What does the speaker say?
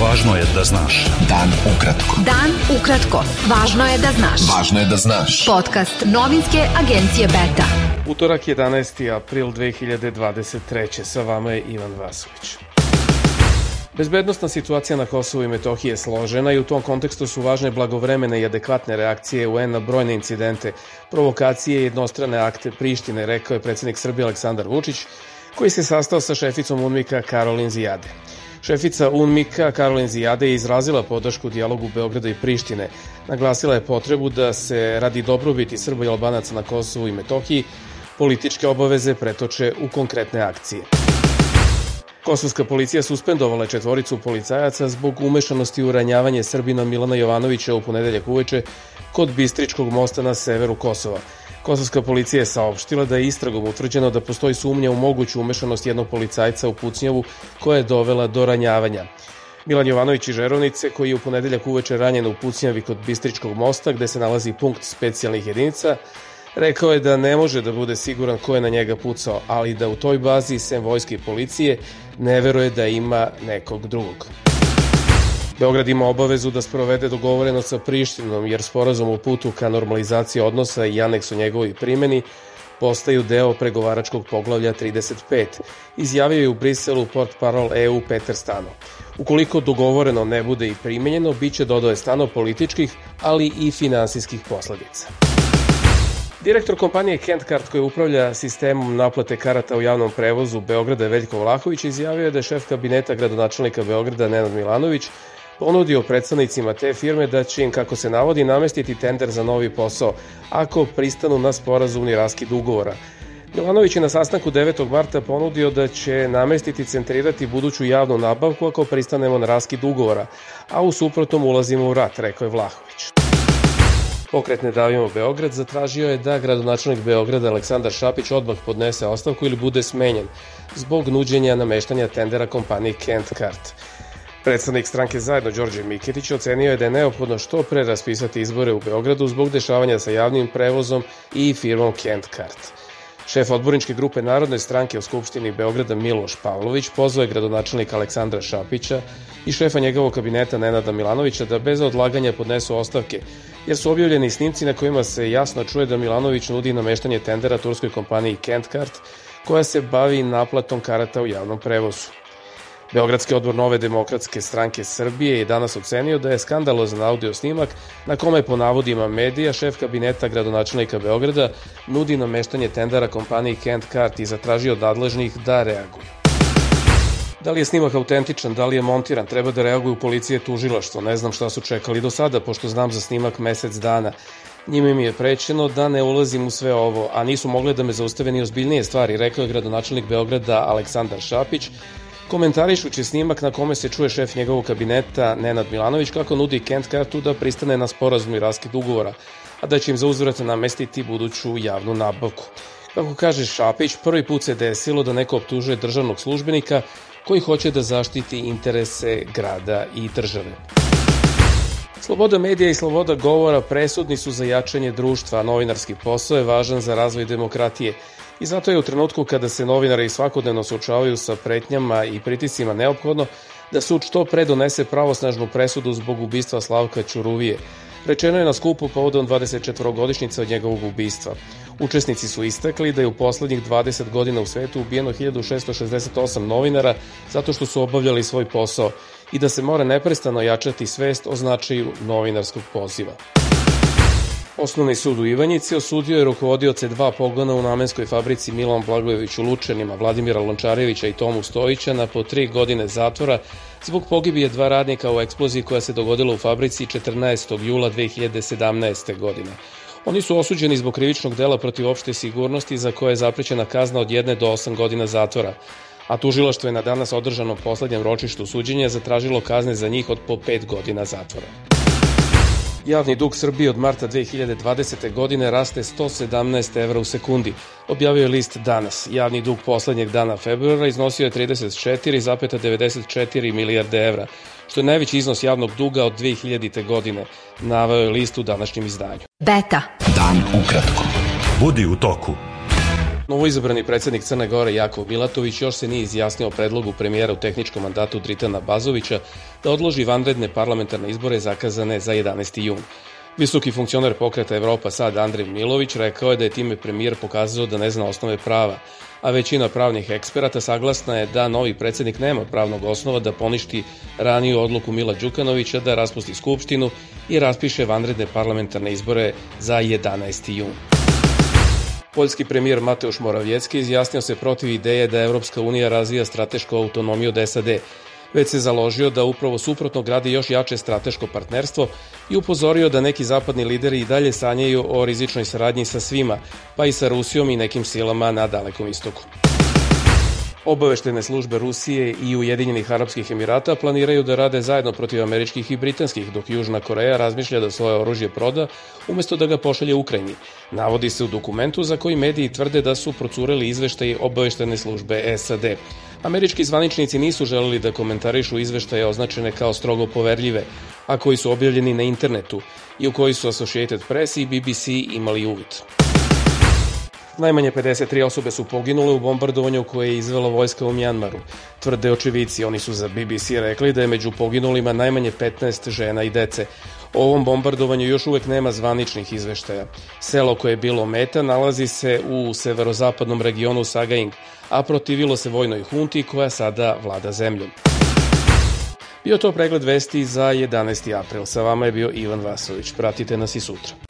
Važno je da znaš. Dan ukratko. Dan ukratko. Važno je da znaš. Važno je da znaš. Podcast novinske agencije Beta. Utorak 11. april 2023. Sa vama je Ivan Vasović. Bezbednostna situacija na Kosovu i Metohiji je složena i u tom kontekstu su važne blagovremene i adekvatne reakcije UN na brojne incidente, provokacije i jednostrane akte Prištine, rekao je predsednik Srbije Aleksandar Vučić, koji se sastao sa šeficom UNMIKA Karolin Zijade. Šefica UNMIKA Karolin Zijade je izrazila podršku dijalogu Beograda i Prištine. Naglasila je potrebu da se radi dobrobiti Srba i Albanaca na Kosovu i Metohiji političke obaveze pretoče u konkretne akcije. Kosovska policija suspendovala četvoricu policajaca zbog umešanosti u ranjavanje Srbina Milana Jovanovića u ponedeljak uveče kod Bistričkog mosta na severu Kosova. Kosovska policija je saopštila da je istragom utvrđeno da postoji sumnja u moguću umešanost jednog policajca u Pucnjavu koja je dovela do ranjavanja. Milan Jovanović iz Žerovnice, koji je u ponedeljak uveče ranjen u Pucnjavi kod Bistričkog mosta, gde se nalazi punkt specijalnih jedinica, rekao je da ne može da bude siguran ko je na njega pucao, ali da u toj bazi, sem vojske i policije, ne veruje da ima nekog drugog. Beograd ima obavezu da sprovede dogovoreno sa Prištinom, jer sporazum o putu ka normalizaciji odnosa i aneks o njegovoj primjeni postaju deo pregovaračkog poglavlja 35, izjavio je u Briselu port parol EU Peter Stano. Ukoliko dogovoreno ne bude i primenjeno, bit će dodaje stano političkih, ali i finansijskih posledica. Direktor kompanije Kentcard koji upravlja sistemom naplate karata u javnom prevozu Beograda Veljko Vlahović izjavio je da je šef kabineta gradonačelnika Beograda Nenad Milanović ponudio predstavnicima te firme da će im, kako se navodi, namestiti tender za novi posao ako pristanu na sporazumni raskid ugovora. Milanović je na sastanku 9. marta ponudio da će namestiti centrirati buduću javnu nabavku ako pristanemo na raskid ugovora, a u suprotnom ulazimo u rat, rekao je Vlahović. Pokret Ne davimo Beograd zatražio je da gradonačelnik Beograda Aleksandar Šapić odmah podnese ostavku ili bude smenjen zbog nuđenja nameštanja tendera kompaniji Kent Kart. Predstavnik stranke zajedno Đorđe Miketić ocenio je da je neophodno što pre raspisati izbore u Beogradu zbog dešavanja sa javnim prevozom i firmom Kent Kart. Šef odborničke grupe Narodne stranke u Skupštini Beograda Miloš Pavlović pozvao je gradonačelnika Aleksandra Šapića i šefa njegovog kabineta Nenada Milanovića da bez odlaganja podnesu ostavke, jer su objavljeni snimci na kojima se jasno čuje da Milanović nudi nameštanje tendera turskoj kompaniji Kentkart, koja se bavi naplatom karata u javnom prevozu. Beogradski odbor Nove demokratske stranke Srbije je danas ocenio da je skandalozan audio snimak na kome po navodima medija šef kabineta gradonačelnika Beograda nudi nameštanje tendera kompaniji Kent Kart i zatražio od nadležnih da reaguju. Da li je snimak autentičan, da li je montiran, treba da reaguju policije tužilaštvo. Ne znam šta su čekali do sada, pošto znam za snimak mesec dana. Njime mi je prećeno da ne ulazim u sve ovo, a nisu mogle da me zaustave ni ozbiljnije stvari, rekao je gradonačelnik Beograda Aleksandar Šapić, komentarišući snimak na kome se čuje šef njegovog kabineta Nenad Milanović kako nudi Kent Kartu da pristane na sporazum i raskid ugovora, a da će im za uzvrat namestiti buduću javnu nabavku. Kako kaže Šapić, prvi put se desilo da neko optužuje državnog službenika koji hoće da zaštiti interese grada i države. Sloboda medija i sloboda govora presudni su za jačanje društva, a novinarski posao je važan za razvoj demokratije i zato je u trenutku kada se novinari svakodnevno suočavaju sa pretnjama i pritiscima neophodno da sud što pre donese pravosnažnu presudu zbog ubistva Slavka Ćuruvije. Rečeno je na skupu povodom 24-godišnjice od njegovog ubistva. Učesnici su istakli da je u poslednjih 20 godina u svetu ubijeno 1668 novinara zato što su obavljali svoj posao i da se mora neprestano jačati svest o značaju novinarskog poziva. Osnovni sud u Ivanjici osudio je rukovodioce dva pogona u namenskoj fabrici Milan Blagojević u Lučanima, Vladimira Lončarevića i Tomu Stojića na po tri godine zatvora zbog pogibije dva radnika u eksploziji koja se dogodila u fabrici 14. jula 2017. godine. Oni su osuđeni zbog krivičnog dela protiv opšte sigurnosti za koje je zaprećena kazna od jedne do osam godina zatvora, a tužilaštvo je na danas održanom poslednjem ročištu suđenja zatražilo kazne za njih od po pet godina zatvora. Javni dug Srbije od marta 2020. godine raste 117 evra u sekundi, objavio je list danas. Javni dug poslednjeg dana februara iznosio je 34,94 milijarde evra, što je najveći iznos javnog duga od 2000. godine, naveo je list u današnjem izdanju. Beta. Dan ukratko. Budi u toku. Novoizabrani predsednik Crne Gore Jakov Milatović još se nije izjasnio o predlogu premijera u tehničkom mandatu Dritana Bazovića da odloži vanredne parlamentarne izbore zakazane za 11. jun. Visoki funkcioner pokreta Evropa sad Andrej Milović rekao je da je time premijer pokazao da ne zna osnove prava, a većina pravnih eksperata saglasna je da novi predsednik nema pravnog osnova da poništi raniju odluku Mila Đukanovića da raspusti Skupštinu i raspiše vanredne parlamentarne izbore za 11. jun. Poljski premijer Mateusz Moravjecki izjasnio se protiv ideje da Evropska unija razvija stratešku autonomiju od SAD, već se založio da upravo suprotno gradi još jače strateško partnerstvo i upozorio da neki zapadni lideri i dalje sanjaju o rizičnoj saradnji sa svima, pa i sa Rusijom i nekim silama na Dalekom istoku. Obaveštene službe Rusije i Ujedinjenih Arabskih Emirata planiraju da rade zajedno protiv američkih i britanskih, dok Južna Koreja razmišlja da svoje oružje proda umesto da ga pošalje Ukrajini. Navodi se u dokumentu za koji mediji tvrde da su procureli izveštaji obaveštene službe SAD. Američki zvaničnici nisu želeli da komentarišu izveštaje označene kao strogo poverljive, a koji su objavljeni na internetu i u koji su Associated Press i BBC imali uvid. Najmanje 53 osobe su poginule u bombardovanju koje je izvela vojska u Mjanmaru. Tvrde očivici, oni su za BBC rekli da je među poginulima najmanje 15 žena i dece. O ovom bombardovanju još uvek nema zvaničnih izveštaja. Selo koje je bilo meta nalazi se u severozapadnom regionu Sagaing, a protivilo se vojnoj hunti koja sada vlada zemljom. Bio to pregled vesti za 11. april. Sa vama je bio Ivan Vasović. Pratite nas i sutra.